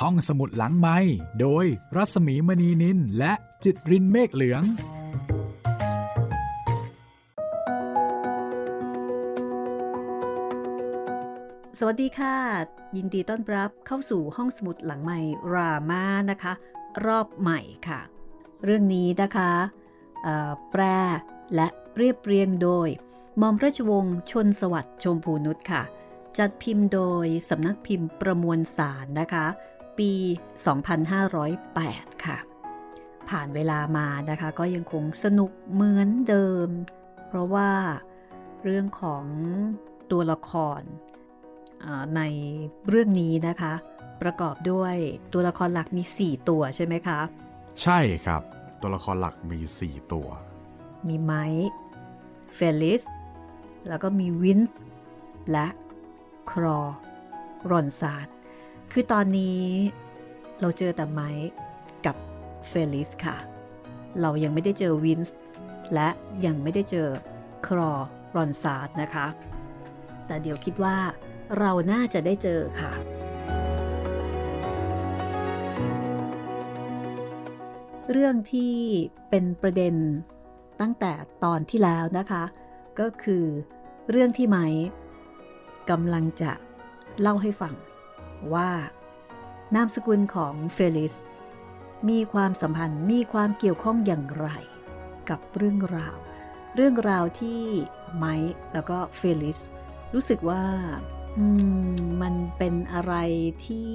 ห้องสมุดหลังไม้โดยรัสมีมณีนินและจิตรินเมฆเหลือง สวัสดีค่ะ ยินดีต้อนรับเข้าสู่ห้องสมุดหลังใหม่รามานะคะ รอบใหม่ค่ะ เรื่องนี้นะคะแปลและเรียบเรียงโดยมอมราชวงศ์ชนสวัสดิ์ชมพูนุชค่ะ จัดพิมพ์โดยสำนักพิมพ์ประมวลสารนะคะ ปี 2508 ค่ะ ผ่านเวลามานะคะ ก็ยังคงสนุกเหมือนเดิม เพราะว่าเรื่องของตัวละครอ่าในเรื่องนี้นะคะ ประกอบด้วยตัวละครหลักมี 4 ตัวใช่ไหมคะ ใช่ครับ ตัวละครหลักมี 4 ตัว มีไมค์เฟลิสแล้วก็มีวินส์และครอรอนซาร์ด คือตอนนี้เราเจอแต่ไมค์กับเฟลิสค่ะ เรายังไม่ได้เจอวินส์และยังไม่ได้เจอครอรอนซาร์ดนะคะ แต่เดี๋ยวคิดว่าเราน่าจะได้เจอค่ะ เรื่องที่เป็นประเด็นตั้งแต่ตอนที่แล้วนะคะ ก็คือเรื่องที่ไม้กำลังจะเล่าให้ฟัง ว่า นามสกุลของเฟลิสมีความสัมพันธ์มีความเกี่ยวข้องอย่างไร กับเรื่องราว เรื่องราวที่ไม้แล้วก็เฟลิสรู้สึกว่ามมันเป็นอะไรที่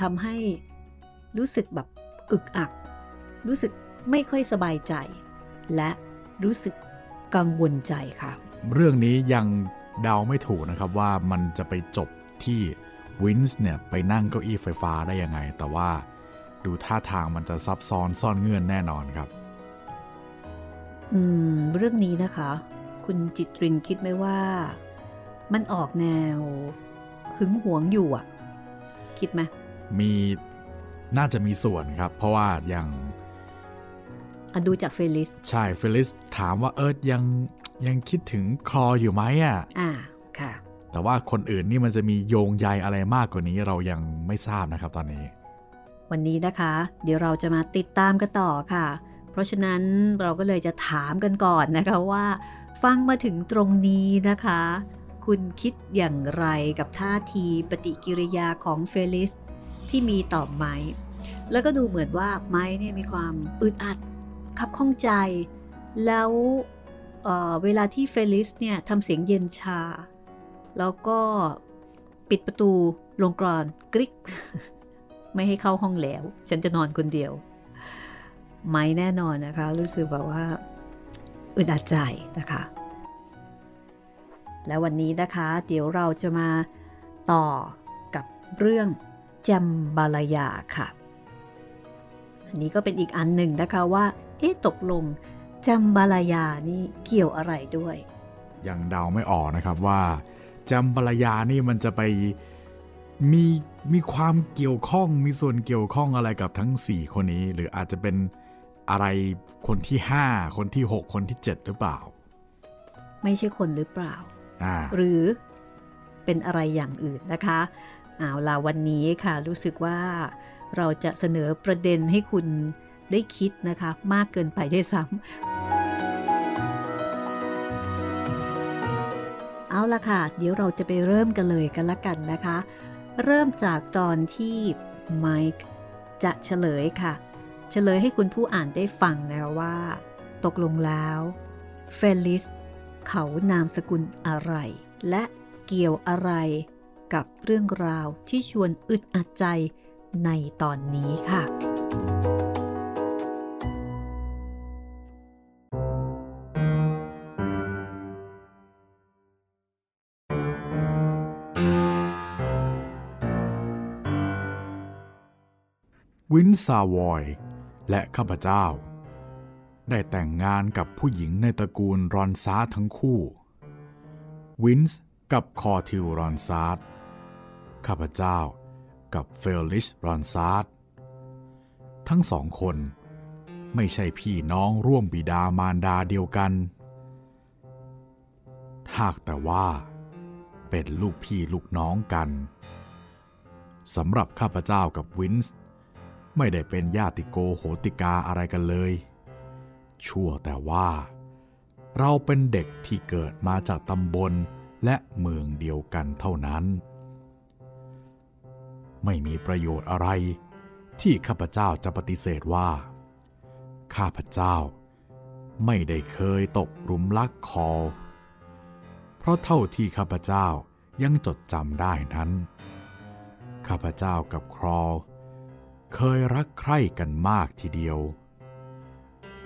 ทำให้รู้สึกแบบอึกอัก รู้สึกไม่ค่อยสบายใจ และรู้สึกกังวลใจค่ะ เรื่องนี้ยังเดาไม่ถูกนะครับว่ามันจะไปจบที่ วินส์เนี่ยไปนั่งเก้าอี้ไฟฟ้าได้ยังไง แต่ว่าดูท่าทางมันจะซับซ้อนซ่อนเงื่อนแน่นอนครับ อืม เรื่องนี้นะคะ คุณจิตรินคิดไหมว่า มันออกแนว หึงหวงอยู่อะ คิดไหมมีน่าจะมีส่วนครับ เพราะว่าอย่างอะดูจากเฟลิส ใช่ เฟลิสถามว่าเอิร์ธยังยังคิดถึงคลออยู่ไหมอะอ่าค่ะ แต่ว่าคนอื่นนี่มันจะมีโยงใยอะไรมากกว่านี้เรายังไม่ทราบนะครับตอนนี้ วันนี้นะคะ เดี๋ยวเราจะมาติดตามกันต่อค่ะ เพราะฉะนั้นเราก็เลยจะถามกันก่อนนะคะว่า ฟังมาถึงตรงนี้นะคะ คุณคิดอย่างไรกับท่าทีปฏิกิริยาของเฟลิสที่มีต่อไมค์แล้วก็ดูเหมือนว่าไมค์เนี่ยมีความอึดอัดคับข้องใจ แล้วเวลาที่เฟลิสเนี่ยทำเสียงเย็นชา แล้วก็ปิดประตูลงกรอนกริก ไม่ให้เข้าห้องแล้ว ฉันจะนอนคนเดียว ไม่แน่นอนนะคะ รู้สึกแบบว่าอึดอัดใจนะคะ แล้ววันนี้นะคะ เดี๋ยวเราจะมาต่อกับเรื่องจำบาลายาค่ะ อันนี้ก็เป็นอีกอันหนึ่งนะคะว่า เอ๊ะตกลงจำบาลายานี่เกี่ยวอะไรด้วย ยังเดาไม่ออกนะครับว่า จำปรยานี่มันจะไปมีมีความเกี่ยวข้องมีส่วนเกี่ยวข้องอะไรกับทั้ง 4 คนนี้ หรืออาจจะเป็นอะไรคนที่ 5 คนที่ 6 คนที่ 7 หรือเปล่า ไม่ใช่คนหรือเปล่าอ่าหรือเป็นอะไรอย่างอื่นนะคะเอาล่ะวันนี้ค่ะ รู้สึกว่าเราจะเสนอประเด็นให้คุณได้คิดนะคะ มากเกินไปด้วยซ้ำ เอาละค่ะ เดี๋ยวเราจะไปเริ่มกันเลยกันละกันนะคะ เริ่มจากตอนที่ไมค์จะเฉลยค่ะ เฉลยให้คุณผู้อ่านได้ฟังนะคะว่า ตกลงแล้วเฟลิสเขานามสกุลอะไร และเกี่ยวอะไรกับเรื่องราวที่ชวนอึดอัดใจในตอนนี้ค่ะ วินซาวอย และข้าพเจ้า ได้แต่งงานกับผู้หญิงในตระกูลรอนซาทั้งคู่ วินส์กับคอทิลรอนซาร์ข้าพเจ้ากับเฟลลิชรอนซาร์ทั้งสองคนไม่ใช่พี่น้องร่วมบิดามารดาเดียวกัน หากแต่ว่าเป็นลูกพี่ลูกน้องกัน สำหรับข้าพเจ้ากับวินส์ ไม่ได้เป็นญาติโกโหติกาอะไรกันเลย ชั่วแต่ว่า เราเป็นเด็กที่เกิดมาจากตำบลและเมืองเดียวกันเท่านั้น ไม่มีประโยชน์อะไร ที่ข้าพเจ้าจะปฏิเสธว่า ข้าพเจ้าไม่ได้เคยตกหลุมรักคอ เพราะเท่าที่ข้าพเจ้ายังจดจำได้นั้น ข้าพเจ้ากับครอ เคยรักใคร่กันมากทีเดียว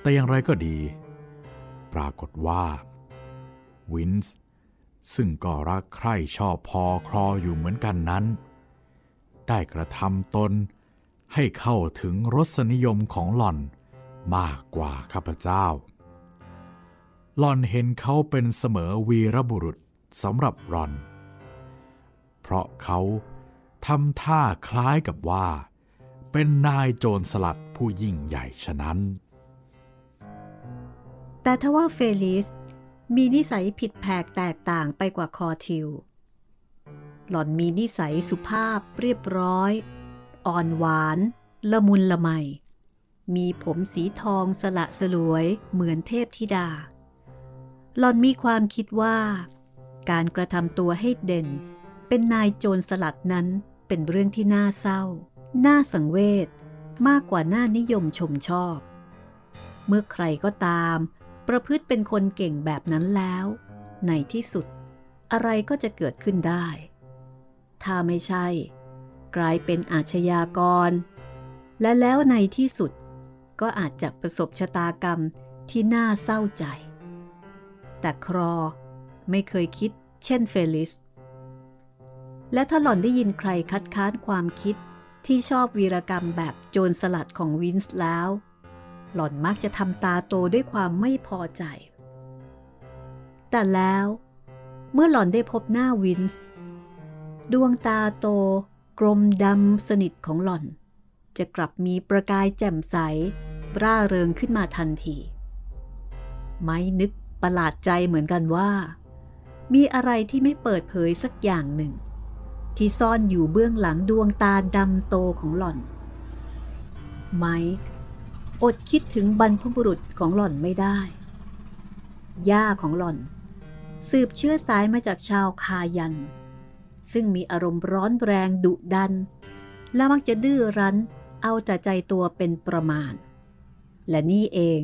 แต่อย่างไรก็ดี ปรากฏว่า วินส์ซึ่งก็รักใคร่ชอบพอครออยู่เหมือนกันนั้น ได้กระทำตนให้เข้าถึงรสนิยมของหล่อนมากกว่าข้าพเจ้า หล่อนเห็นเขาเป็นเสมอวีรบุรุษสำหรับรอน เพราะเขาทำท่าคล้ายกับว่า เป็นนายโจรสลัดผู้ยิ่งใหญ่ฉะนั้น แต่ทว่าเฟลิสมีนิสัยผิดแผกแตกต่างไปกว่าคอทิว หล่อนมีนิสัยสุภาพเรียบร้อย อ่อนหวาน ละมุนละไม มีผมสีทองสละสลวยเหมือนเทพธิดา หล่อนมีความคิดว่า การกระทำตัวให้เด่นเป็นนายโจรสลัดนั้นเป็นเรื่องที่น่าเศร้า น่าสังเวชมากกว่าน่านิยมชมชอบ เมื่อใครก็ตาม ประพฤติเป็นคนเก่งแบบนั้นแล้ว ในที่สุด อะไรก็จะเกิดขึ้นได้ ถ้าไม่ใช่ กลายเป็นอาชญากร และแล้วในที่สุดก็อาจจะประสบชะตากรรมที่น่าเศร้าใจ แต่ครอไม่เคยคิดเช่นเฟลิส และถ้าหล่อนได้ยินใครคัดค้านความคิด ที่ชอบวีรกรรมแบบโจรสลัดของวินส์แล้ว หล่อนมักจะทำตาโตด้วยความไม่พอใจ แต่แล้วเมื่อหล่อนได้พบหน้าวินส์ดวงตาโต กลมดำสนิทของหล่อน จะกลับมีประกายแจ่มใส ร่าเริงขึ้นมาทันที ไม่นึกประหลาดใจเหมือนกันว่า มีอะไรที่ไม่เปิดเผยสักอย่างหนึ่ง ที่ซ่อนอยู่เบื้องหลังดวงตาดำโตของหล่อน ไมค์อดคิดถึงบรรพบุรุษของหล่อนไม่ได้ ย่าของหล่อน สืบเชื้อสายมาจากชาวคายัน ซึ่งมีอารมณ์ร้อนแรงดุดัน และมักจะดื้อรั้นเอาแต่ใจตัวเป็นประมาณ และนี่เอง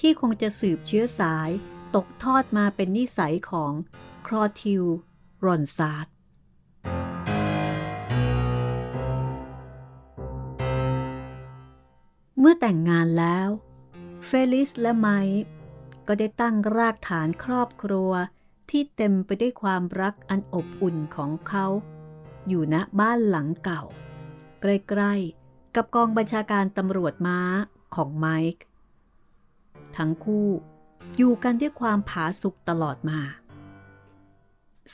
ที่คงจะสืบเชื้อสายตกทอดมาเป็นนิสัยของครอทิวรอนซาร์ เมื่อแต่งงานแล้ว เฟลิสและไมค์ก็ได้ตั้งรากฐานครอบครัวที่เต็มไปด้วยความรักอันอบอุ่นของเขา อยู่ณบ้านหลังเก่า ใกล้ๆ กับกองบัญชาการตำรวจม้าของไมค์ทั้งคู่อยู่กันด้วยความผาสุกตลอดมา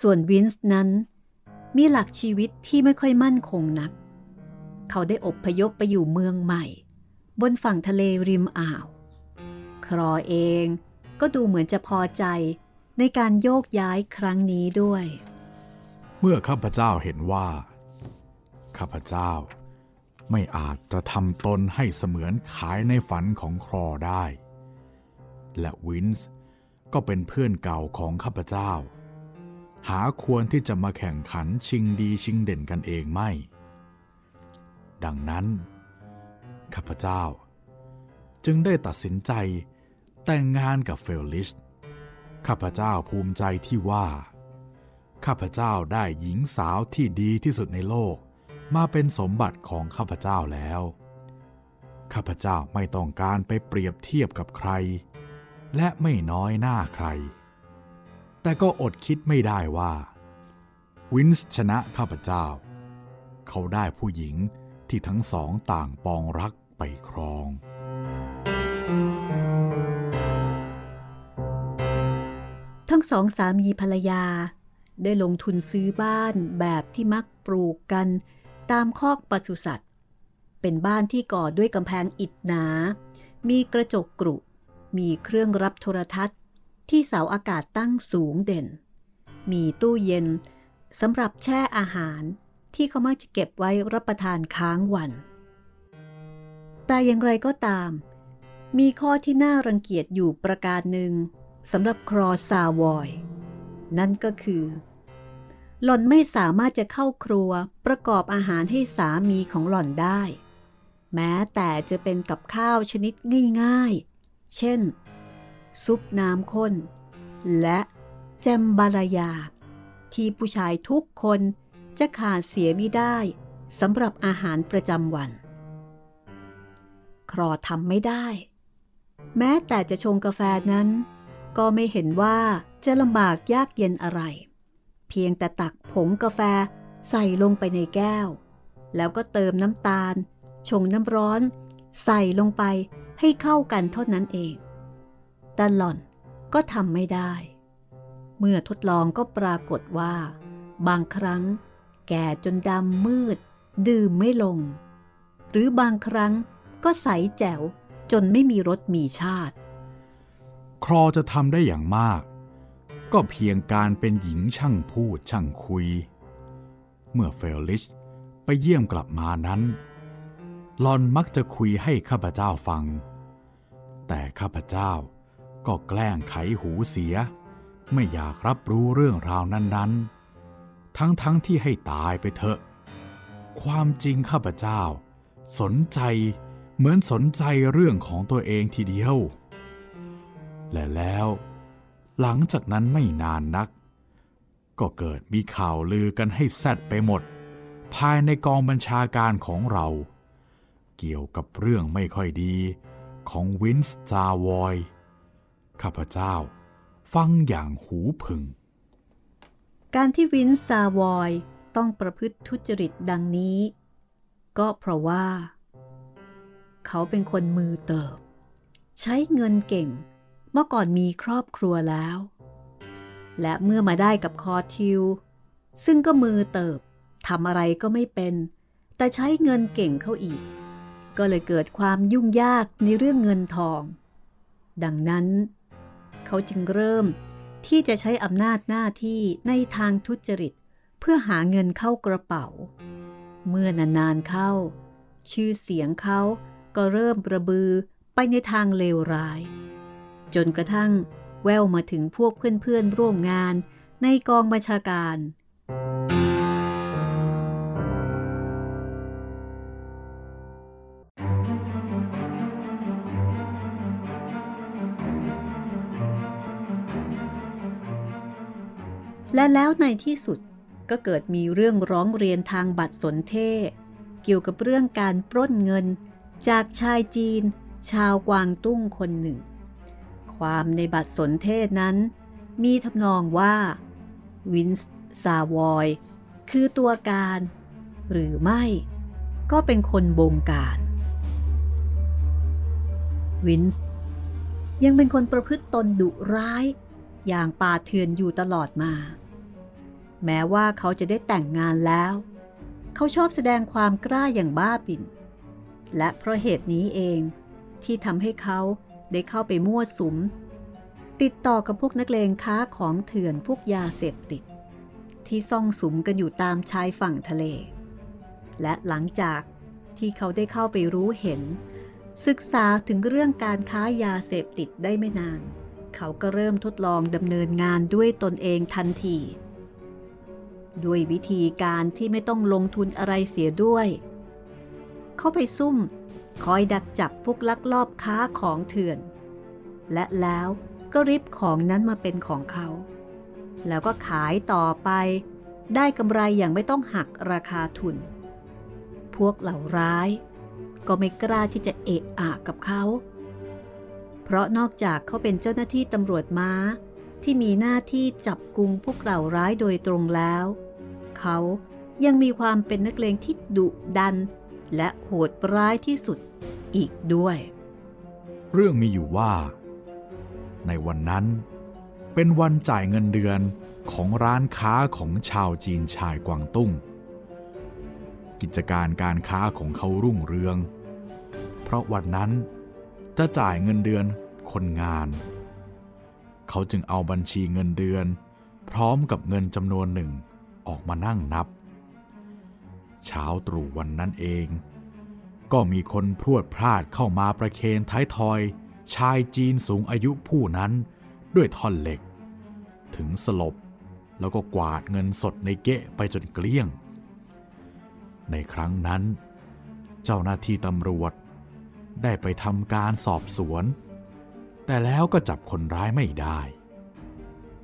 ส่วนวินส์นั้น มีหลักชีวิตที่ไม่ค่อยมั่นคงนัก เขาได้อบพยพไปอยู่เมืองใหม่ บนฝั่งทะเลริมอ่าว ครอเองก็ดูเหมือนจะพอใจในการโยกย้ายครั้งนี้ด้วย เมื่อข้าพเจ้าเห็นว่า ข้าพเจ้าไม่อาจจะทำตนให้เสมือนขายในฝันของครอได้ และวินส์ก็เป็นเพื่อนเก่าของข้าพเจ้า หาควรที่จะมาแข่งขันชิงดีชิงเด่นกันเองไม่ ดังนั้น ข้าพเจ้า จึงได้ตัดสินใจแต่งงานกับเฟลิชข้าพเจ้าภูมิใจที่ว่า ข้าพเจ้าได้หญิงสาวที่ดีที่สุดในโลกมาเป็นสมบัติของข้าพเจ้าแล้ว ข้าพเจ้าไม่ต้องการไปเปรียบเทียบกับใคร และไม่น้อยหน้าใคร แต่ก็อดคิดไม่ได้ว่า วินส์ชนะข้าพเจ้า เขาได้ผู้หญิงที่ทั้งสองต่างปองรัก ไปครอง ทั้งสองสามีภรรยา ได้ลงทุนซื้อบ้านแบบที่มักปลูกกันตามคอกปศุสัตว์ เป็นบ้านที่ก่อด้วยกำแพงอิฐหนา มีกระจกกรุ มีเครื่องรับโทรทัศน์ ที่เสาอากาศตั้งสูงเด่น มีตู้เย็นสำหรับแช่อาหารที่เขามักจะเก็บไว้รับประทานค้างวัน แต่อย่างไรก็ตาม มีข้อที่น่ารังเกียจอยู่ประการหนึ่งสำหรับครอซาวอย นั่นก็คือ หล่อนไม่สามารถจะเข้าครัวประกอบอาหารให้สามีของหล่อนได้ แม้แต่จะเป็นกับข้าวชนิดง่ายๆ เช่น ซุปน้ำข้น และแจมบารายา ที่ผู้ชายทุกคนจะขาดเสียไม่ได้สำหรับอาหารประจำวัน ครอทำไม่ได้ แม้แต่จะชงกาแฟนั้น ก็ไม่เห็นว่าจะลำบากยากเย็นอะไร เพียงแต่ตักผงกาแฟใส่ลงไปในแก้ว แล้วก็เติมน้ำตาล ชงน้ำร้อน ใส่ลงไปให้เข้ากันเท่านั้นเองแต่หล่อนก็ทำไม่ได้ เมื่อทดลองก็ปรากฏว่า บางครั้ง แก่จนดำมืด ดื่มไม่ลง หรือบางครั้ง ก็ใสแจ๋วจนไม่มีรสมีชาติ ครอจะทำได้อย่างมาก ก็เพียงการเป็นหญิงช่างพูดช่างคุย เมื่อเฟลลิชไปเยี่ยมกลับมานั้นลอนมักจะคุยให้ข้าพเจ้าฟัง แต่ข้าพเจ้าก็แกล้งไขหูเสีย ไม่อยากรับรู้เรื่องราวนั้น ๆ ทั้งๆทที่ให้ตายไปเถอะ ความจริงข้าพเจ้า สนใจ เหมือนสนใจเรื่องของตัวเองทีเดียว และแล้ว หลังจากนั้นไม่นานนัก ก็เกิดมีข่าวลือกันให้แซดไปหมด ภายในกองบัญชาการของเรา เกี่ยวกับเรื่องไม่ค่อยดีของวินส์ซาวอย ข้าพเจ้า ฟังอย่างหูผึ่ง การที่วินซาวอยต้องประพฤติทุจริตดังนี้ ก็เพราะว่า เขาเป็นคนมือเติบ ใช้เงินเก่ง เมื่อก่อนมีครอบครัวแล้ว และเมื่อมาได้กับคอทิว ซึ่งก็มือเติบทำอะไรก็ไม่เป็น แต่ใช้เงินเก่งเข้าอีก ก็เลยเกิดความยุ่งยากในเรื่องเงินทอง ดังนั้น เขาจึงเริ่มที่จะใช้อำนาจหน้าที่ในทางทุจริต เพื่อหาเงินเข้ากระเป๋า เมื่อนานๆเข้า ชื่อเสียงเขา ก็เริ่มประบือไปในทางเลวร้าย จนกระทั่งแววมาถึงพวกเพื่อนๆร่วมงานในกองบัญชาการ และแล้วในที่สุดก็เกิดมีเรื่องร้องเรียนทางบัตรสนเทศ เกี่ยวกับเรื่องการปล้นเงิน จากชายจีน ชาวกวางตุ้งคนหนึ่ง ความในบัตรสนเทศนั้น มีทำนองว่า วินส์ซาวอย คือตัวการ หรือไม่ ก็เป็นคนบงการ วินส์ยังเป็นคนประพฤติตนดุร้าย อย่างป่าเถื่อนอยู่ตลอดมา แม้ว่าเขาจะได้แต่งงานแล้ว เขาชอบแสดงความกล้าอย่างบ้าบิ่น และเพราะเหตุนี้เองที่ทำให้เขาได้เข้าไปมั่วสุม ติดต่อกับพวกนักเลงค้าของเถื่อนพวกยาเสพติด ที่ซ่องสุมกันอยู่ตามชายฝั่งทะเล และหลังจากที่เขาได้เข้าไปรู้เห็น ศึกษาถึงเรื่องการค้ายาเสพติดได้ไม่นาน เขาก็เริ่มทดลองดำเนินงานด้วยตนเองทันที ด้วยวิธีการที่ไม่ต้องลงทุนอะไรเสียด้วย เข้าไปซุ่ม คอยดักจับพวกลักลอบค้าของเถื่อน และแล้วก็ริบของนั้นมาเป็นของเขา แล้วก็ขายต่อไป ได้กำไรอย่างไม่ต้องหักราคาทุน พวกเหล่าร้าย ก็ไม่กล้าที่จะเอะอะกับเขา เพราะนอกจากเขาเป็นเจ้าหน้าที่ตำรวจม้าที่มีหน้าที่จับกุมพวกเหล่าร้ายโดยตรงแล้ว เขายังมีความเป็นนักเลงที่ดุดัน และโหดร้ายที่สุดอีกด้วย เรื่องมีอยู่ว่า ในวันนั้นเป็นวันจ่ายเงินเดือนของร้านค้าของชาวจีนชายกวางตุ้ง กิจการการค้าของเขารุ่งเรือง เพราะวันนั้นจะจ่ายเงินเดือนคนงาน เขาจึงเอาบัญชีเงินเดือน พร้อมกับเงินจำนวนหนึ่งออกมานั่งนับ เช้าตรู่วันนั้นเอง ก็มีคนพรวดพลาดเข้ามาประเคนท้ายทอย ชายจีนสูงอายุผู้นั้นด้วยท่อนเหล็ก ถึงสลบแล้วก็กวาดเงินสดในเกะไปจนเกลี้ยง ในครั้งนั้น เจ้าหน้าที่ตำรวจ ได้ไปทำการสอบสวน แต่แล้วก็จับคนร้ายไม่ได้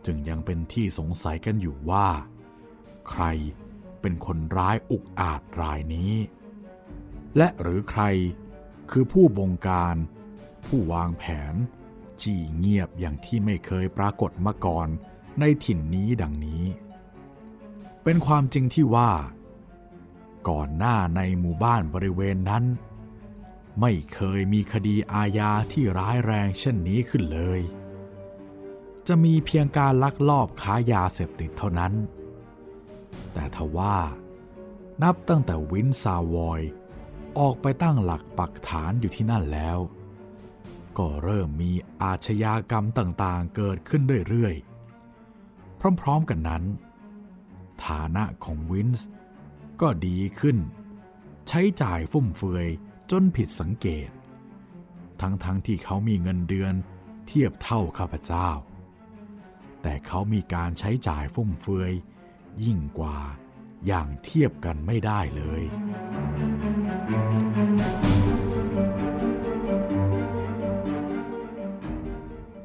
จึงยังเป็นที่สงสัยกันอยู่ว่า ใคร เป็นคนร้ายอุกอาจรายนี้ และหรือใครคือผู้บงการ ผู้วางแผนจี่เงียบอย่างที่ไม่เคยปรากฏมาก่อนในถิ่นนี้ดังนี้ เป็นความจริงที่ว่า ก่อนหน้าในหมู่บ้านบริเวณนั้น ไม่เคยมีคดีอาญาที่ร้ายแรงเช่นนี้ขึ้นเลย จะมีเพียงการลักลอบค้ายาเสพติดเท่านั้น แต่ทว่า นับตั้งแต่วินซาวอย ออกไปตั้งหลักปักฐานอยู่ที่นั่นแล้ว ก็เริ่มมีอาชญากรรมต่างๆเกิดขึ้นเรื่อยๆ พร้อมๆกันนั้น ฐานะของวินส์ก็ดีขึ้น ใช้จ่ายฟุ่มเฟือยจนผิดสังเกต ทั้งๆทที่เขามีเงินเดือนเทียบเท่าข้าพเจ้า แต่เขามีการใช้จ่ายฟุ่มเฟือย ยิ่งกว่า อย่างเทียบกันไม่ได้เลย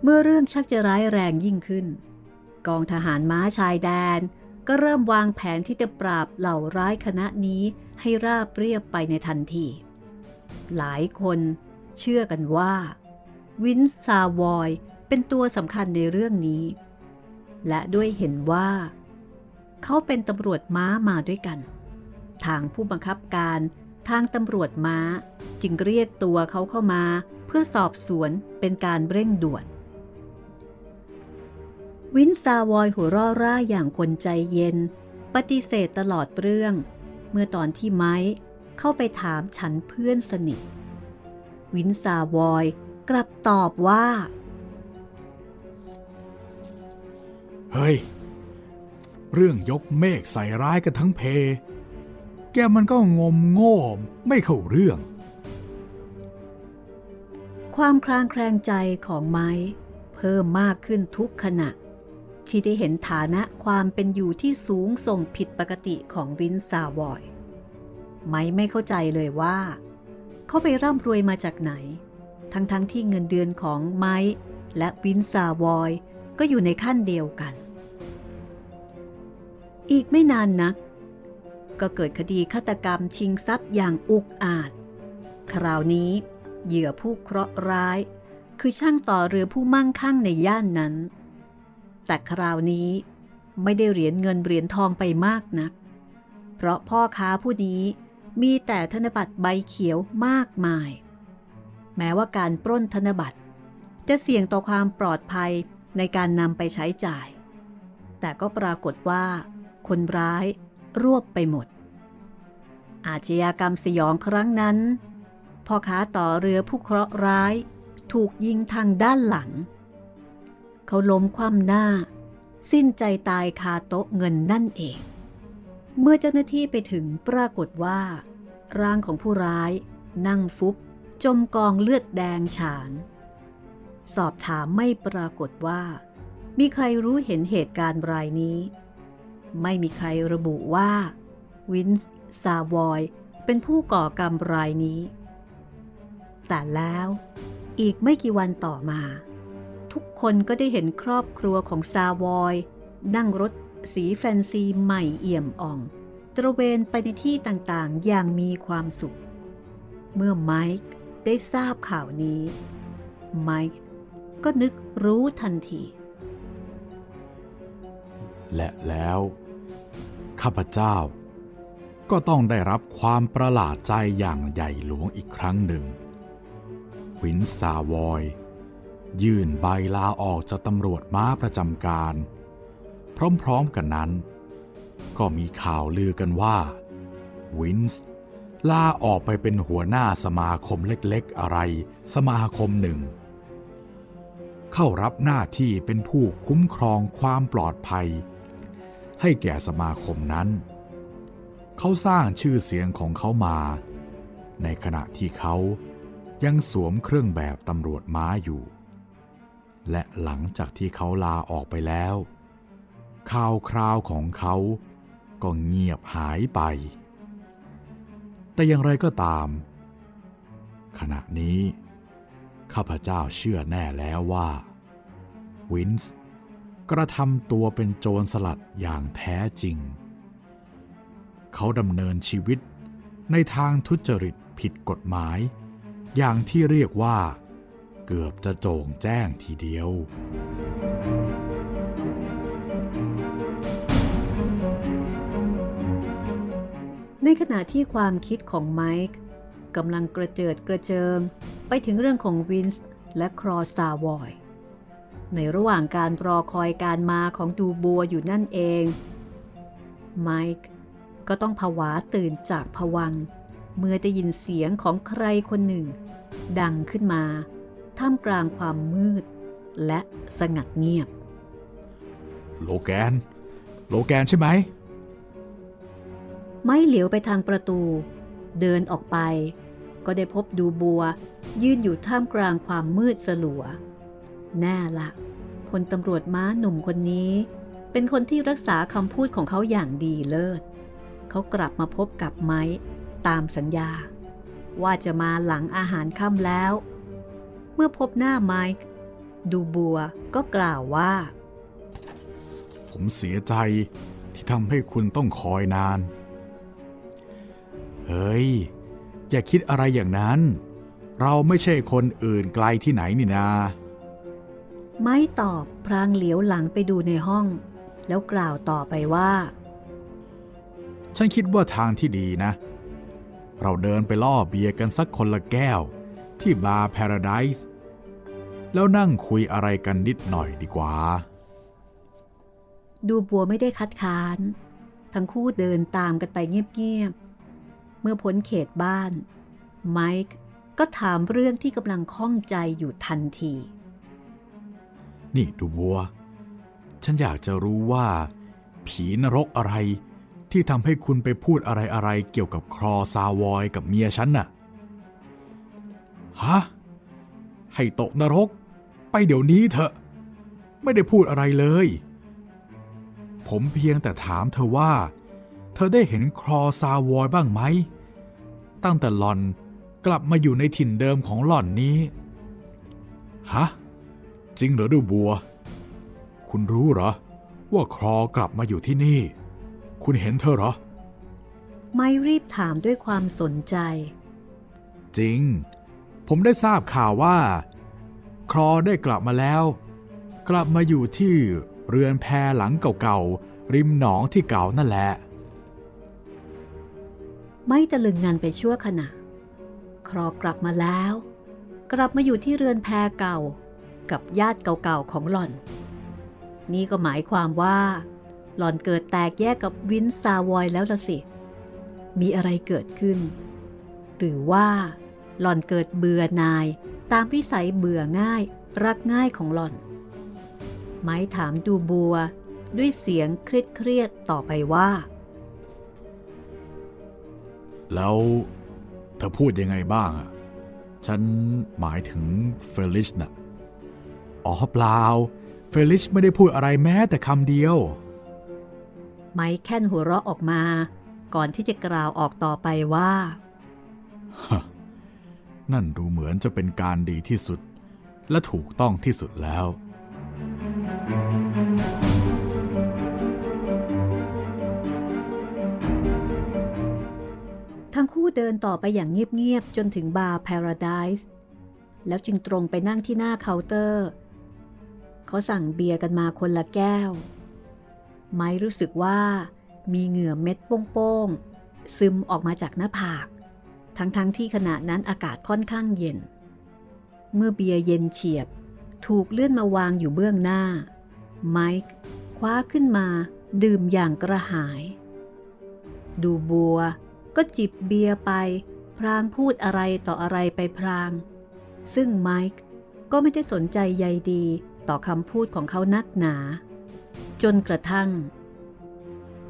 เมื่อเรื่องชักจะร้ายแรงยิ่งขึ้น กองทหารม้าชายแดน ก็เริ่มวางแผนที่จะปราบเหล่าร้ายคณะนี้ให้ราบเรียบไปในทันที หลายคนเชื่อกันว่า วินซาวอยเป็นตัวสำคัญในเรื่องนี้ และด้วยเห็นว่า เขาเป็นตำรวจม้ามาด้วยกัน ทางผู้บังคับการทางตำรวจม้าจึงเรียกตัวเขาเข้ามาเพื่อสอบสวนเป็นการเร่งด่วน วินซาวอยหัวร่อร่าอย่างคนใจเย็น ปฏิเสธตลอดเรื่อง เมื่อตอนที่ไม้เข้าไปถามฉันเพื่อนสนิท วินซาวอยกลับตอบว่า เฮ้ย เรื่องยกเมฆใส่ร้ายกันทั้งเพ แกมันก็งมโง่ไม่เข้าเรื่อง ความคลางแคลงใจของไมค์เพิ่มมากขึ้นทุกขณะ ที่ได้เห็นฐานะความเป็นอยู่ที่สูงส่งผิดปกติของวินซาวอย ไม้ไม่เข้าใจเลยว่า เขาไปร่ำรวยมาจากไหน ทั้งๆทที่เงินเดือนของไม้และวินซาวอยก็อยู่ในขั้นเดียวกัน อีกไม่นานนัก ก็เกิดคดีฆาตกรรมชิงทรัพย์อย่างอุกอาจ คราวนี้เหยื่อผู้เคราะห์ร้าย คือช่างต่อเรือผู้มั่งคั่งในย่านนั้น แต่คราวนี้ไม่ได้เหรียญเงินเหรียญทองไปมากนัก เพราะพ่อค้าผู้นี้มีแต่ธนบัตรใบเขียวมากมาย แม้ว่าการปล้นธนบัตร จะเสี่ยงต่อความปลอดภัยในการนำไปใช้จ่าย แต่ก็ปรากฏว่า คนร้าย รวบไปหมด อาชญากรรมสยองครั้งนั้นพ่อค้าต่อเรือผู้เคราะห์ร้ายถูกยิงทางด้านหลัง เขาล้มคว่ำหน้า สิ้นใจตายคาโต๊ะเงินนั่นเอง เมื่อเจ้าหน้าที่ไปถึงปรากฏว่า ร่างของผู้ร้ายนั่งฟุบจมกองเลือดแดงฉาน สอบถามไม่ปรากฏว่า มีใครรู้เห็นเหตุการณ์รายนี้ ไม่มีใครระบุว่า วินส์ซาวอย เป็นผู้ก่อกรรมรายนี้ แต่แล้วอีกไม่กี่วันต่อมา ทุกคนก็ได้เห็นครอบครัวของซาวอย นั่งรถสีแฟนซีใหม่เอี่ยมอ่อง ตระเวนไปในที่ต่างๆ อย่างมีความสุข เมื่อไมค์ได้ทราบข่าวนี้ ไมค์ก็นึกรู้ทันที และแล้ว ข้าพเจ้า ก็ต้องได้รับความประหลาดใจอย่างใหญ่หลวงอีกครั้งหนึ่งวินซาวอย ยื่นใบลาออกจากตำรวจม้าประจำการ พร้อมๆกันนั้น ก็มีข่าวลือกันว่าวินส์ลาออกไปเป็นหัวหน้าสมาคมเล็กๆอะไร สมาคมหนึ่ง เข้ารับหน้าที่เป็นผู้คุ้มครองความปลอดภัย ให้แก่สมาคมนั้น เขาสร้างชื่อเสียงของเขามา ในขณะที่เขายังสวมเครื่องแบบตำรวจม้าอยู่ และหลังจากที่เขาลาออกไปแล้ว ข่าวคราวของเขาก็เงียบหายไป แต่อย่างไรก็ตาม ขณะนี้ ข้าพเจ้าเชื่อแน่แล้วว่า วินส์ กระทำตัวเป็นโจรสลัดอย่างแท้จริง เขาดำเนินชีวิตในทางทุจริตผิดกฎหมาย อย่างที่เรียกว่า เกือบจะโจงแจ้งทีเดียว ในขณะที่ความคิดของไมค์กำลังกระเจิดกระเจิง ไปถึงเรื่องของวินส์และครอซาวอย ในระหว่างการรอคอยการมาของดูบัวอยู่นั่นเอง ไมค์ก็ต้องผวาตื่นจากผวังค์เมื่อได้ยินเสียงของใครคนหนึ่ง ดังขึ้นมา ท่ามกลางความมืด และสงัดเงียบ โลแกน โลแกนใช่ไหม ไม่เหลียวไปทางประตู เดินออกไป ก็ได้พบดูบัว ยืนอยู่ท่ามกลางความมืดสลัว แน่ละพลตำรวจม้าหนุ่มคนนี้ เป็นคนที่รักษาคำพูดของเขาอย่างดีเลิศ เขากลับมาพบกับไม้ตามสัญญา ว่าจะมาหลังอาหารค่ำแล้ว เมื่อพบหน้าไมค์ดูบัวก็กล่าวว่า ผมเสียใจที่ทำให้คุณต้องคอยนาน เฮ้ย อย่าคิดอะไรอย่างนั้น เราไม่ใช่คนอื่นไกลที่ไหนนี่นา ไม่ตอบพรางเหลียวหลังไปดูในห้อง แล้วกล่าวต่อไปว่า ฉันคิดว่าทางที่ดีนะ เราเดินไปล่อเบียร์กันสักคนละแก้ว ที่บาร์ Paradise แล้วนั่งคุยอะไรกันนิดหน่อยดีกว่า ดูบัวไม่ได้คัดค้าน ทั้งคู่เดินตามกันไปเงียบๆ เมื่อพ้นเขตบ้าน ไมค์ก็ถามเรื่องที่กำลังข้องใจอยู่ทันที นี่ดูบัว ฉันอยากจะรู้ว่า ผีนรกอะไรที่ทำให้คุณไปพูดอะไรอะไรๆเกี่ยวกับครอซาวอยกับเมียฉันน่ะ ฮะ ให้ตกนรก ไปเดี๋ยวนี้เถอะ ไม่ได้พูดอะไรเลย ผมเพียงแต่ถามเธอว่า เธอได้เห็นครอซาวอยบ้างไหม ตั้งแต่หล่อนกลับมาอยู่ในถิ่นเดิมของหล่อนนี้ ฮะ จริงเหรอดูบัว คุณรู้เหรอ ว่าครอกลับมาอยู่ที่นี่ คุณเห็นเธอเหรอ ไม่รีบถามด้วยความสนใจ จริง ผมได้ทราบข่าวว่า ครอได้กลับมาแล้ว กลับมาอยู่ที่เรือนแพหลังเก่าๆ ริมหนองที่เก่านั่นแหละ ไม่ตะลึงงานไปชั่วขณะ ครอกลับมาแล้ว กลับมาอยู่ที่เรือนแพเก่า กับญาติเก่าๆของหล่อน นี่ก็หมายความว่า หล่อนเกิดแตกแยกกับวินซาวอยแล้วละสิ มีอะไรเกิดขึ้น หรือว่าหล่อนเกิดเบื่อนายตามวิสัยเบื่อง่ายรักง่ายของหล่อน ไม้ถามดูบัวด้วยเสียงเครียดๆต่อไปว่า แล้วเธอพูดยังไงบ้างอะฉันหมายถึงเฟลิชน่ะ อ๋อเปล่า เฟลิชไม่ได้พูดอะไรแม้แต่คำเดียว ไม้แค่นหัวเราะออกมา ก่อนที่จะกล่าวออกต่อไปว่า นั่นดูเหมือนจะเป็นการดีที่สุด และถูกต้องที่สุดแล้วทั้งคู่เดินต่อไปอย่างเงียบๆ จนถึงบาร์ Paradise แล้วจึงตรงไปนั่งที่หน้าเคาน์เตอร์ เขาสั่งเบียร์กันมาคนละแก้ว ไม้รู้สึกว่ามีเหงื่อเม็ดโป้งๆ ซึมออกมาจากหน้าผาก ทั้งๆทที่ขณะนั้นอากาศค่อนข้างเย็น เมื่อเบียร์เย็นเฉียบ ถูกเลื่อนมาวางอยู่เบื้องหน้า ไมค์คว้าขึ้นมาดื่มอย่างกระหาย ดูบัวก็จิบเบียร์ไป พรางพูดอะไรต่ออะไรไปพราง ซึ่งไมค์ก็ไม่ได้สนใจใยดี ต่อคำพูดของเขานักหนา จนกระทั่ง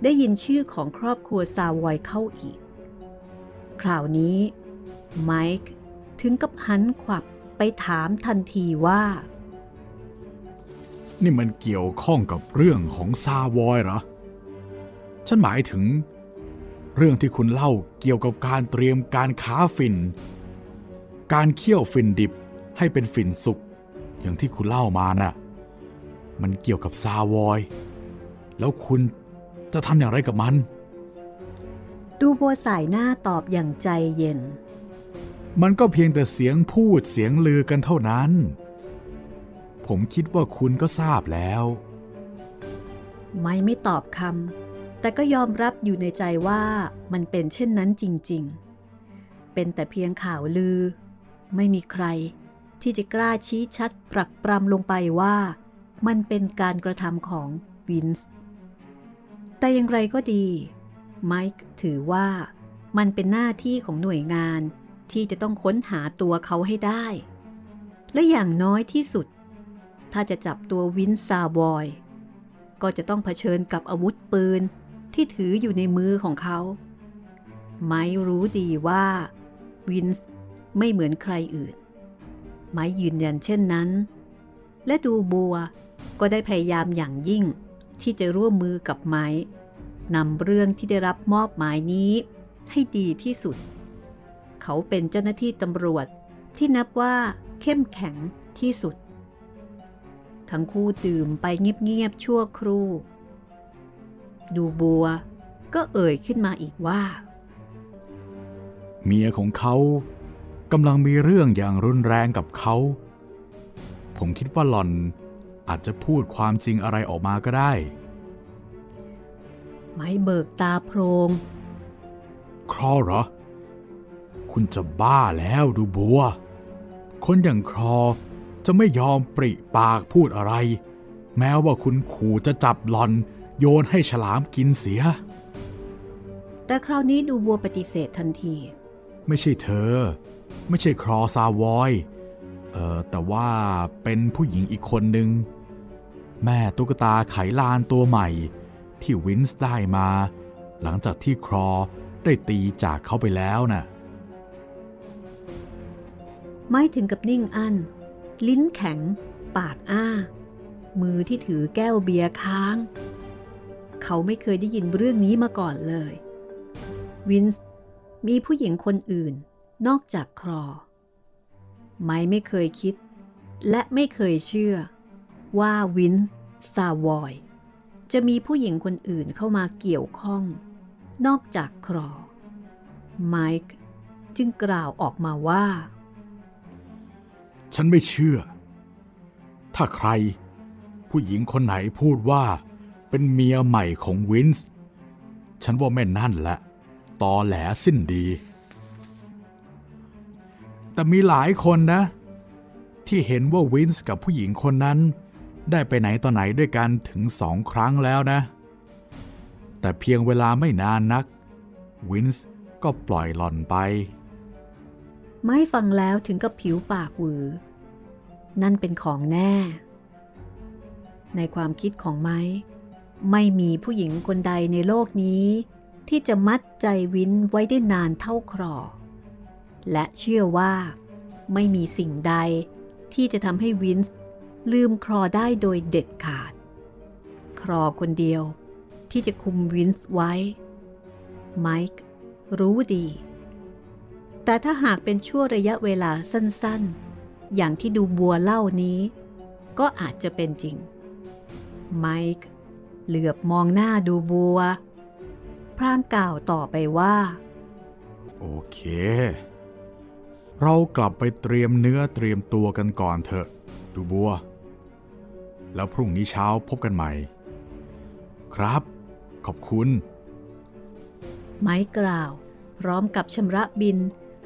ได้ยินชื่อของครอบครัวซาวอยเข้าอีก คราวนี้ไมค์ถึงกับหันขวับไปถามทันทีว่า นี่มันเกี่ยวข้องกับเรื่องของซาวอยเหรอ ฉันหมายถึง เรื่องที่คุณเล่าเกี่ยวกับการเตรียมการค้าฝิ่น การเคี่ยวฝิ่นดิบให้เป็นฝิ่นสุก อย่างที่คุณเล่ามาน่ะ มันเกี่ยวกับซาวอย แล้วคุณจะทำอย่างไรกับมัน ดูโบสายหน้าตอบอย่างใจเย็น มันก็เพียงแต่เสียงพูดเสียงลือกันเท่านั้น ผมคิดว่าคุณก็ทราบแล้ว ไม่ไม่ตอบคำแต่ก็ยอมรับอยู่ในใจว่ามันเป็นเช่นนั้นจริง ๆ เป็นแต่เพียงข่าวลือ ไม่มีใคร ที่จะกล้าชี้ชัดปรักปรำลงไปว่ามันเป็นการกระทำของวินส์แต่อย่างไรก็ดี ไมค์ถือว่ามันเป็นหน้าที่ของหน่วยงานที่จะต้องค้นหาตัวเขาให้ได้ และอย่างน้อยที่สุด ถ้าจะจับตัววินซาวอย ก็จะต้องเผชิญกับอาวุธปืนที่ถืออยู่ในมือของเขา ไม้รู้ดีว่าวินส์ไม่เหมือนใครอื่น ไม้ยืนยันเช่นนั้น และดูบัวก็ได้พยายามอย่างยิ่งที่จะร่วมมือกับไม้นำเรื่องที่ได้รับมอบหมายนี้ให้ดีที่สุด เขาเป็นเจ้าหน้าที่ตำรวจที่นับว่าเข้มแข็งที่สุด ทั้งคู่ดื่มไปเงียบๆชั่วครู่ ดูบัวก็เอ่ยขึ้นมาอีกว่า เมียของเขา กำลังมีเรื่องอย่างรุนแรงกับเขา ผมคิดว่าหล่อนอาจจะพูดความจริงอะไรออกมาก็ได้ ไม้เบิกตาโพรง ครอเหรอ คุณจะบ้าแล้วดูบัว คนอย่างครอจะไม่ยอมปริปากพูดอะไร แม้ว่าคุณขู่จะจับหลอน โยนให้ฉลามกินเสีย แต่คราวนี้ดูบัวปฏิเสธทันที ไม่ใช่เธอ ไม่ใช่ครอซาวอยเออแต่ว่าเป็นผู้หญิงอีกคนหนึ่งแม่ตุ๊กตาไขลานตัวใหม่ ที่วินส์ได้มา หลังจากที่ครอได้ตีจากเขาไปแล้วน่ะไม่ถึงกับนิ่งอั้นลิ้นแข็ง ปากอ้า มือที่ถือแก้วเบียร์ค้าง เขาไม่เคยได้ยินเรื่องนี้มาก่อนเลย วินส์มีผู้หญิงคนอื่น นอกจากครอ ไม่ไม่เคยคิด และไม่เคยเชื่อ ว่าวินส์ซาวอย จะมีผู้หญิงคนอื่นเข้ามาเกี่ยวข้อง นอกจากครอ ไมค์จึงกล่าวออกมาว่า ฉันไม่เชื่อ ถ้าใคร ผู้หญิงคนไหนพูดว่า เป็นเมียใหม่ของวินส์ ฉันว่าแม่นั่นแหละ ตอแหลสิ้นดี แต่มีหลายคนนะ ที่เห็นว่าวินส์กับผู้หญิงคนนั้น ได้ไปไหนต่อไหนด้วยกันถึงสองครั้งแล้วนะ แต่เพียงเวลาไม่นานนัก วินส์ก็ปล่อยหล่อนไป ไม่ฟังแล้วถึงกับผิวปากหวือ นั่นเป็นของแน่ ในความคิดของไม้ไม่มีผู้หญิงคนใดในโลกนี้ ที่จะมัดใจวินไว้ได้นานเท่าครอ และเชื่อว่า ไม่มีสิ่งใดที่จะทำให้วินส์ลืมครอได้โดยเด็ดขาด ครอคนเดียวที่จะคุมวินส์ไว้ ไมค์รู้ดี แต่ถ้าหากเป็นช่วงระยะเวลาสั้นๆ อย่างที่ดูบัวเล่านี้ ก็อาจจะเป็นจริง ไมค์เหลือบมองหน้าดูบัว พรางกล่าวต่อไปว่า โอเค เรากลับไปเตรียมเนื้อเตรียมตัวกันก่อนเถอะ ดูบัว แล้วพรุ่งนี้เช้าพบกันใหม่ ครับ ขอบคุณ ไม้กล่าว พร้อมกับชำระบิน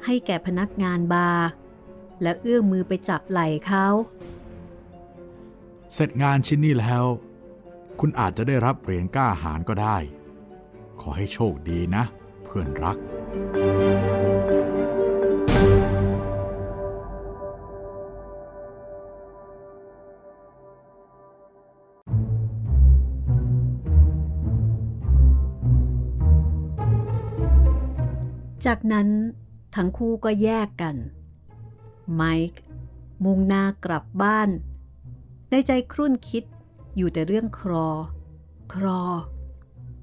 ให้แก่พนักงานบาร์และเอื้อมมือไปจับไหล่เขา เสร็จงานชิ้นนี้แล้ว คุณอาจจะได้รับเหรียญกล้าหาญก็ได้ ขอให้โชคดีนะ เพื่อนรักม จากนั้นทั้งคู่ก็แยกกัน ไมค์มุ่งหน้ากลับบ้าน ในใจครุ่นคิดอยู่แต่เรื่องครอ ครอ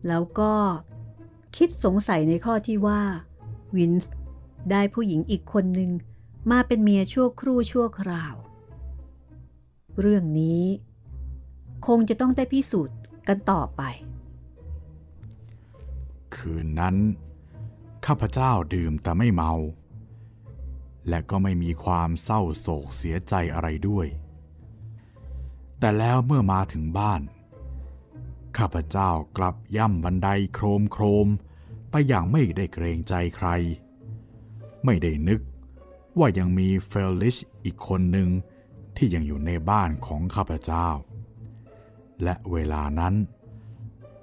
แล้วก็คิดสงสัยในข้อที่ว่า วินส์ได้ผู้หญิงอีกคนหนึ่งมาเป็นเมียชั่วครู่ชั่วคราว เรื่องนี้ คงจะต้องได้พิสูจน์กันต่อไป คืนนั้น ข้าพเจ้าดื่มแต่ไม่เมา และก็ไม่มีความเศร้าโศกเสียใจอะไรด้วย แต่แล้วเมื่อมาถึงบ้าน ข้าพเจ้ากลับย่ำบันไดโครมโครมไปอย่างไม่ได้เกรงใจใคร ไม่ได้นึกว่ายังมีเฟลลิชอีกคนหนึ่งที่ยังอยู่ในบ้านของข้าพเจ้า และเวลานั้น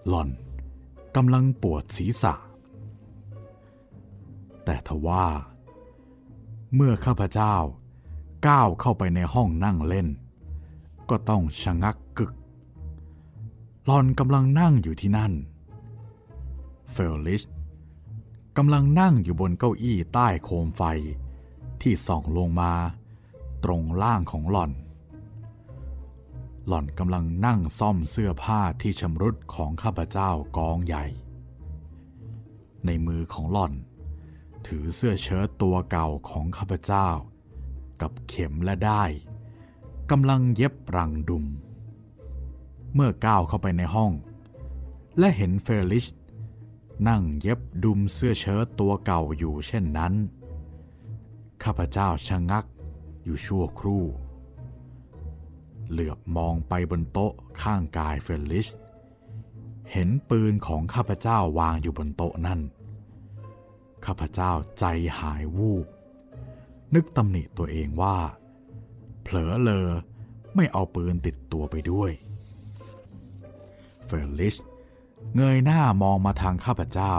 หล่อนกำลังปวดศีรษะ แต่ทว่า เมื่อข้าพเจ้าก้าวเข้าไปในห้องนั่งเล่น ก็ต้องชะงักกึกหลอนกำลังนั่งอยู่ที่นั่น เฟลลิชกำลังนั่งอยู่บนเก้าอี้ใต้โคมไฟที่ส่องลงมาตรงล่างของหล่อน หล่อนกำลังนั่งซ่อมเสื้อผ้าที่ชำรุดของข้าพเจ้ากองใหญ่ ในมือของหล่อน ถือเสื้อเชิ้ตตัวเก่าของข้าพเจ้า กับเข็มและได้ายกำลังเย็บรังดุม เมื่อก้าวเข้าไปในห้อง และเห็นเฟลิชนั่งเย็บดุมเสื้อเชิ้ตตัวเก่าอยู่เช่นนั้น ข้าพเจ้าชะงักอยู่ชั่วครู่ เหลือบมองไปบนโต๊ะข้างกายเฟลิช เห็นปืนของข้าพเจ้าวางอยู่บนโต๊ะนั่น ข้าพเจ้าใจหายวูบ นึกตำหนิตัวเองว่า เผลอเลอไม่เอาปืนติดตัวไปด้วย เฟลิชเงยหน้ามองมาทางข้าพเจ้า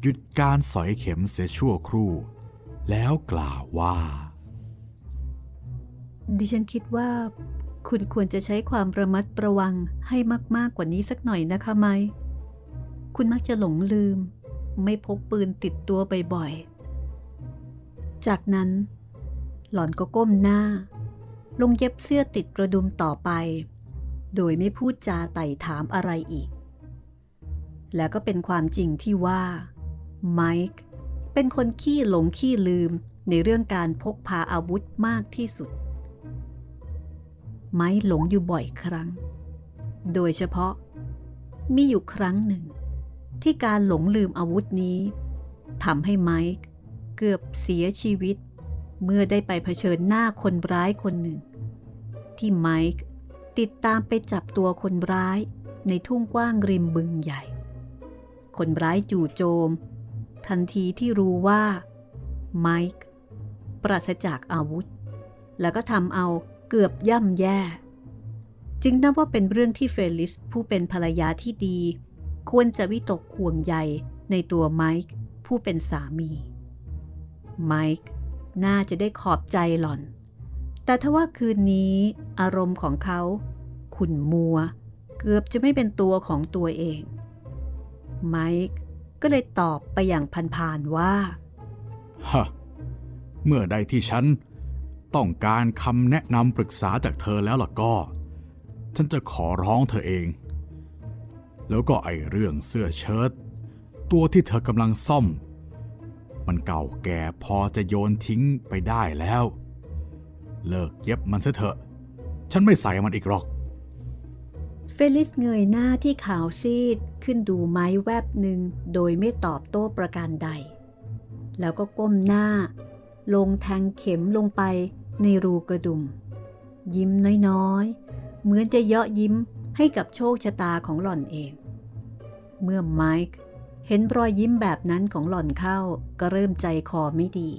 หยุดการสอยเข็มเสียชั่วครู่ แล้วกล่าวว่า ดิฉันคิดว่า คุณควรจะใช้ความระมัดระวังให้มาก ๆ กว่านี้สักหน่อยนะคะไหมคุณมักจะหลงลืม ไม่พกปืนติดตัวบ่อยๆ จากนั้น หล่อนก็ก้มหน้า ลงเย็บเสื้อติดกระดุมต่อไป โดยไม่พูดจาไต่ถามอะไรอีก แล้วก็เป็นความจริงที่ว่าไมค์เป็นคนขี้หลงขี้ลืมในเรื่องการพกพาอาวุธมากที่สุด ไม้หลงอยู่บ่อยครั้ง โดยเฉพาะมีอยู่ครั้งหนึ่ง ที่การหลงลืมอาวุธนี้ทำให้ไมค์เกือบเสียชีวิต เมื่อได้ไปเผชิญหน้าคนร้ายคนหนึ่ง ที่ไมค์ติดตามไปจับตัวคนร้ายในทุ่งกว้างริมบึงใหญ่ คนร้ายจู่โจม ทันทีที่รู้ว่าไมค์ปราศจากอาวุธ แล้วก็ทำเอาเกือบย่ำแย่ จึงนับว่าเป็นเรื่องที่เฟลิสผู้เป็นภรรยาที่ดี ควรจะวิตกห่วงใยในตัวไมค์ผู้เป็นสามี ไมค์น่าจะได้ขอบใจหล่อน แต่ทว่าคืนนี้อารมณ์ของเขา ขุ่นมัว เกือบจะไม่เป็นตัวของตัวเอง ไมค์ก็เลยตอบไปอย่างพันๆว่า ฮะ เมื่อใดที่ฉันต้องการคำแนะนำปรึกษาจากเธอแล้วล่ะก็ ฉันจะขอร้องเธอเอง แล้วก็ไอเรื่องเสื้อเชิ้ตตัวที่เธอกำลังซ่อม มันเก่าแก่พอจะโยนทิ้งไปได้แล้ว เลิกเย็บมันซะเถอะ ฉันไม่ใส่มันอีกหรอก เฟลิสเงยหน้าที่ขาวซีดขึ้นดูไม้แวบหนึ่งโดยไม่ตอบโต้ประการใด แล้วก็ก้มหน้า ลงแทงเข็มลงไปในรูกระดุม ยิ้มน้อยๆ เหมือนจะเยาะยิ้มให้กับโชคชะตาของหล่อนเอง เมื่อไมค์เห็นรอยยิ้มแบบนั้นของหล่อนเข้าก็เริ่มใจคอไม่ดี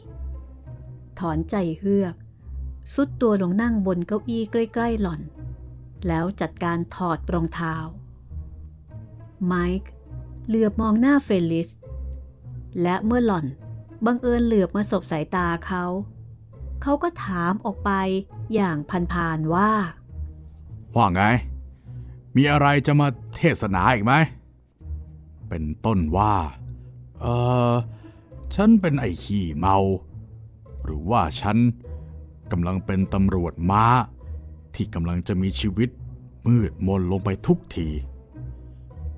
ถอนใจเฮือกสุดตัวลงนั่งบนเก้าอี้ใกล้ ๆ หล่อน แล้วจัดการถอดรองเท้า ไมค์เหลือบมองหน้าเฟลิส และเมื่อหล่อนบังเอิญเหลือบมาสบสายตาเขา เขาก็ถามออกไปอย่างพันๆว่า ว่าไง มีอะไรจะมาเทศนาอีกไหม เป็นต้นว่า เออฉันเป็นไอ้ขี้เมา หรือว่าฉันกำลังเป็นตำรวจม้า ที่กำลังจะมีชีวิตมืดมนลงไปทุกที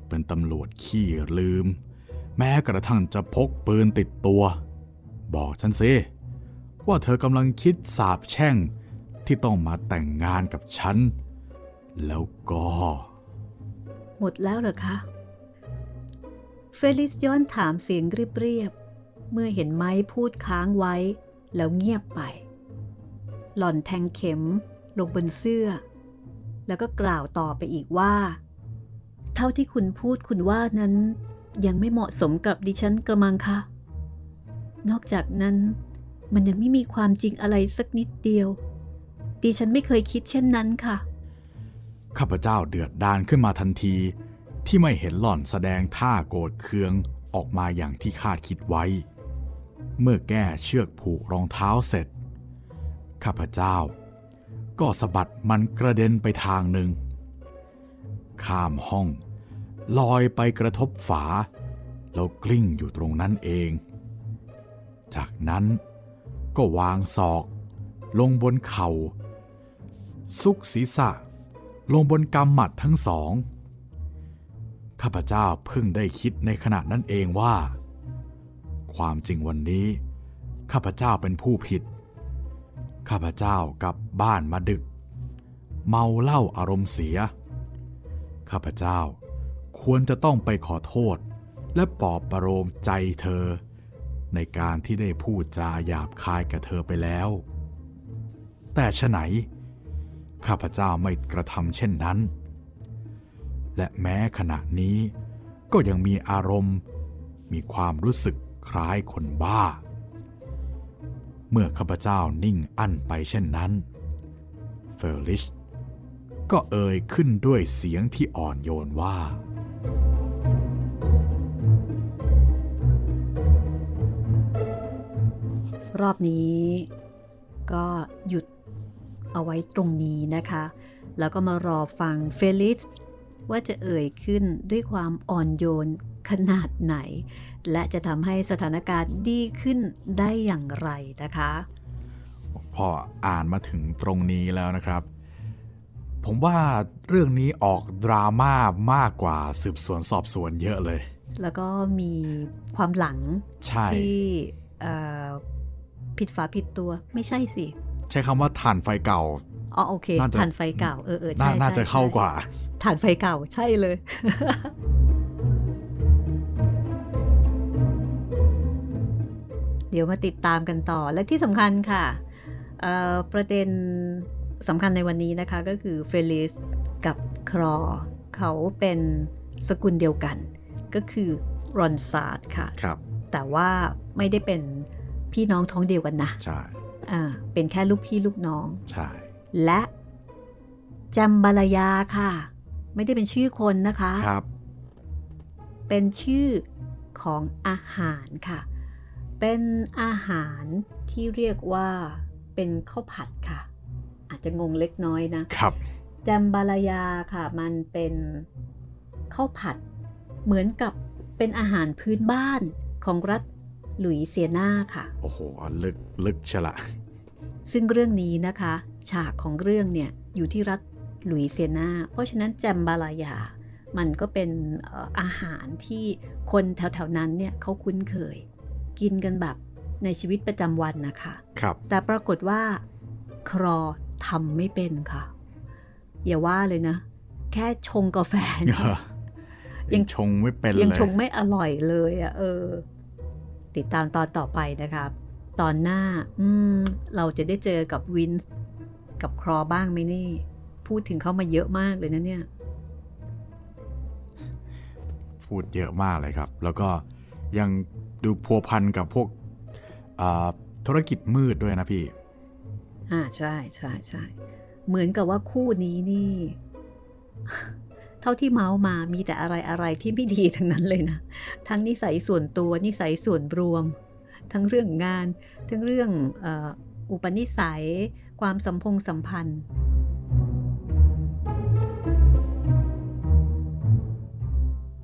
เป็นตำรวจขี้ลืม แม้กระทั่งจะพกปืนติดตัว บอกฉันสิว่าเธอกำลังคิดสาบแช่งที่ต้องมาแต่งงานกับฉัน แล้วก็ หมดแล้วเหรอคะ เฟลิสย้อนถามเสียงเรียบๆเมื่อเห็นไม้พูดค้างไว้ แล้วเงียบไป หล่อนแทงเข็มลงบนเสื้อ แล้วก็กล่าวต่อไปอีกว่า เท่าที่คุณพูดคุณว่านั้น ยังไม่เหมาะสมกับดิฉันกระมังคะนอกจากนั้นมันยังไม่มีความจริงอะไรสักนิดเดียว ดิฉันไม่เคยคิดเช่นนั้นค่ะ ข้าพเจ้าเดือดดานขึ้นมาทันที ที่ไม่เห็นหล่อนแสดงท่าโกรธเคืองออกมาอย่างที่คาดคิดไว้ เมื่อแก้เชือกผูกรองเท้าเสร็จ ข้าพเจ้า ก็สะบัดมันกระเด็นไปทางหนึ่ง ข้ามห้อง ลอยไปกระทบฝา แล้วกลิ้งอยู่ตรงนั้นเอง จากนั้นก็วางศอก ลงบนเขา่าซุกศีรษะ ลงบนกำหมัดทั้งสอง ข้าพเจ้าเพิ่งได้คิดในขณะนั้นเองว่า ความจริงวันนี้ ข้าพเจ้าเป็นผู้ผิด ข้าพเจ้ากลับบ้านมาดึก เมาเหล้าอารมณ์เสีย ข้าพเจ้าควรจะต้องไปขอโทษ และปลอบประโลมใจเธอ ในการที่ได้พูดจาหยาบคายกับเธอไปแล้ว แต่ฉะไหน ข้าพเจ้าไม่กระทำเช่นนั้น และแม้ขณะนี้ ก็ยังมีอารมณ์ มีความรู้สึกคล้ายคนบ้า เมื่อข้าพเจ้านิ่งอั้นไปเช่นนั้น เฟอร์ลิชก็เอ่ยขึ้นด้วยเสียงที่อ่อนโยนว่า รอบนี้ ก็หยุดเอาไว้ตรงนี้นะคะ แล้วก็มารอฟังเฟลิส ว่าจะเอ่ยขึ้นด้วยความอ่อนโยนขนาดไหน และจะทำให้สถานการณ์ดีขึ้นได้อย่างไรนะคะ พออ่านมาถึงตรงนี้แล้วนะครับ ผมว่าเรื่องนี้ออกดราม่ามากกว่าสืบสวนสอบสวนเยอะเลย แล้วก็มีความหลังใช่ที่เอ่อผิดฝาผิดตัวไม่ใช่สิ ใช้คำว่าถ่านไฟเก่า อ๋อโอเคน่าจะถ่านไฟเก่าเออเออน่าใช่น่าจะใช่เข้ากว่าถ่านไฟเก่าใช่เลย เดี๋ยวมาติดตามกันต่อและที่สำคัญค่ะเอ่อประเด็นสำคัญในวันนี้นะคะก็คือเฟลิสกับครอ เขาเป็นสกุลเดียวกัน ก็คือรอนซาร์ดค่ะครับแต่ว่าไม่ได้เป็นพี่น้องท้องเดียวกันนะ ใช่อ่าเป็นแค่ลูกพี่ลูกน้อง ใช่ และจัมบาลายาค่ะ ไม่ได้เป็นชื่อคนนะคะครับ เป็นชื่อของอาหารค่ะ เป็นอาหารที่เรียกว่าเป็นข้าวผัดค่ะ อาจจะงงเล็กน้อยนะครับจัมบาลายาค่ะมันเป็นข้าวผัดเหมือนกับเป็นอาหารพื้นบ้านของรัฐหลุยเซียนาค่ะ โอ้โห ลึก ลึกชะละ ซึ่งเรื่องนี้นะคะ ฉากของเรื่องเนี่ยอยู่ที่รัฐหลุยเซียนา เพราะฉะนั้นแจมบาลายา มันก็เป็นเอ่ออาหารที่คนแถวๆนั้นเนี่ยเขาคุ้นเคย กินกันแบบในชีวิตประจำวันนะคะครับแต่ปรากฏว่าครอทำไม่เป็นค่ะ อย่าว่าเลยนะ แค่ชงกาแฟเนี่ยยัยังงชงไม่เป็นเลย ยังชงไม่อร่อยเลยอะ่ะเออ ติดตามตอนต่อไปนะครับ ตอนหน้าอืมเราจะได้เจอกับวินส์ กับครอบ้างไหมนี่ พูดถึงเขามาเยอะมากเลยนะเนี่ย พูดเยอะมากเลยครับ แล้วก็ยังดูพัวพันกับพวกอ่าธุรกิจมืดด้วยนะพี่ อ่าใช่ใช่ใช่เหมือนกับว่าคู่นี้นี่ เท่าที่เมาส์มามีแต่อะไรอะไรที่ไม่ดีทั้งนั้นเลยนะ ทั้งนิสัยส่วนตัวนิสัยส่วนรวม ทั้งเรื่องงาน ทั้งเรื่องเอออุปนิสัย ความสัมพงสัมพันธ์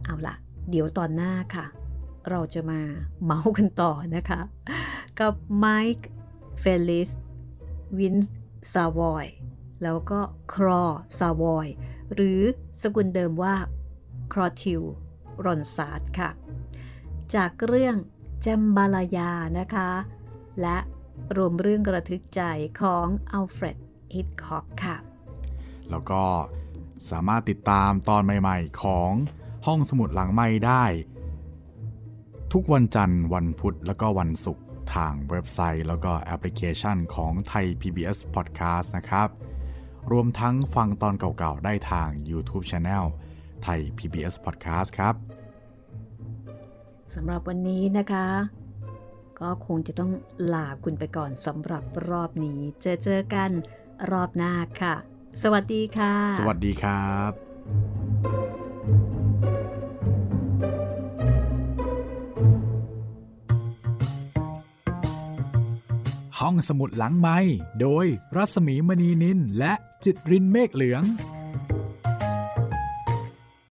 เอาละเดี๋ยวตอนหน้าค่ะ เราจะมาเมาส์กันต่อนะคะ กับไมค์เฟลิสวินซาวอยแล้วก็ครอซาวอยหรือสกุลเดิมว่าครอทิวรอนซาร์ดค่ะ จากเรื่องแจมบาลายานะคะ และ รวมเรื่องระทึกใจของอัลเฟรดฮิตคอกค่ะ แล้วก็สามารถติดตามตอนใหม่ๆ ของห้องสมุดหลังไม้ได้ ทุกวันจันทร์วันพุธแล้วก็วันศุกร์ทางเว็บไซต์ แล้วก็แอปพลิเคชันของไทย PBS Podcast นะครับ รวมทั้งฟังตอนเก่าๆ ได้ทาง YouTube Channel ไทย PBS Podcast ครับสำหรับวันนี้นะคะ ก็คงจะต้องลาคุณไปก่อนสำหรับรอบนี้ เจอเจอกันรอบหน้าค่ะ สวัสดีค่ะ สวัสดีครับ ห้องสมุดหลังไม้โดยรัสมีมณีนินและจิตรินเมฆเหลือง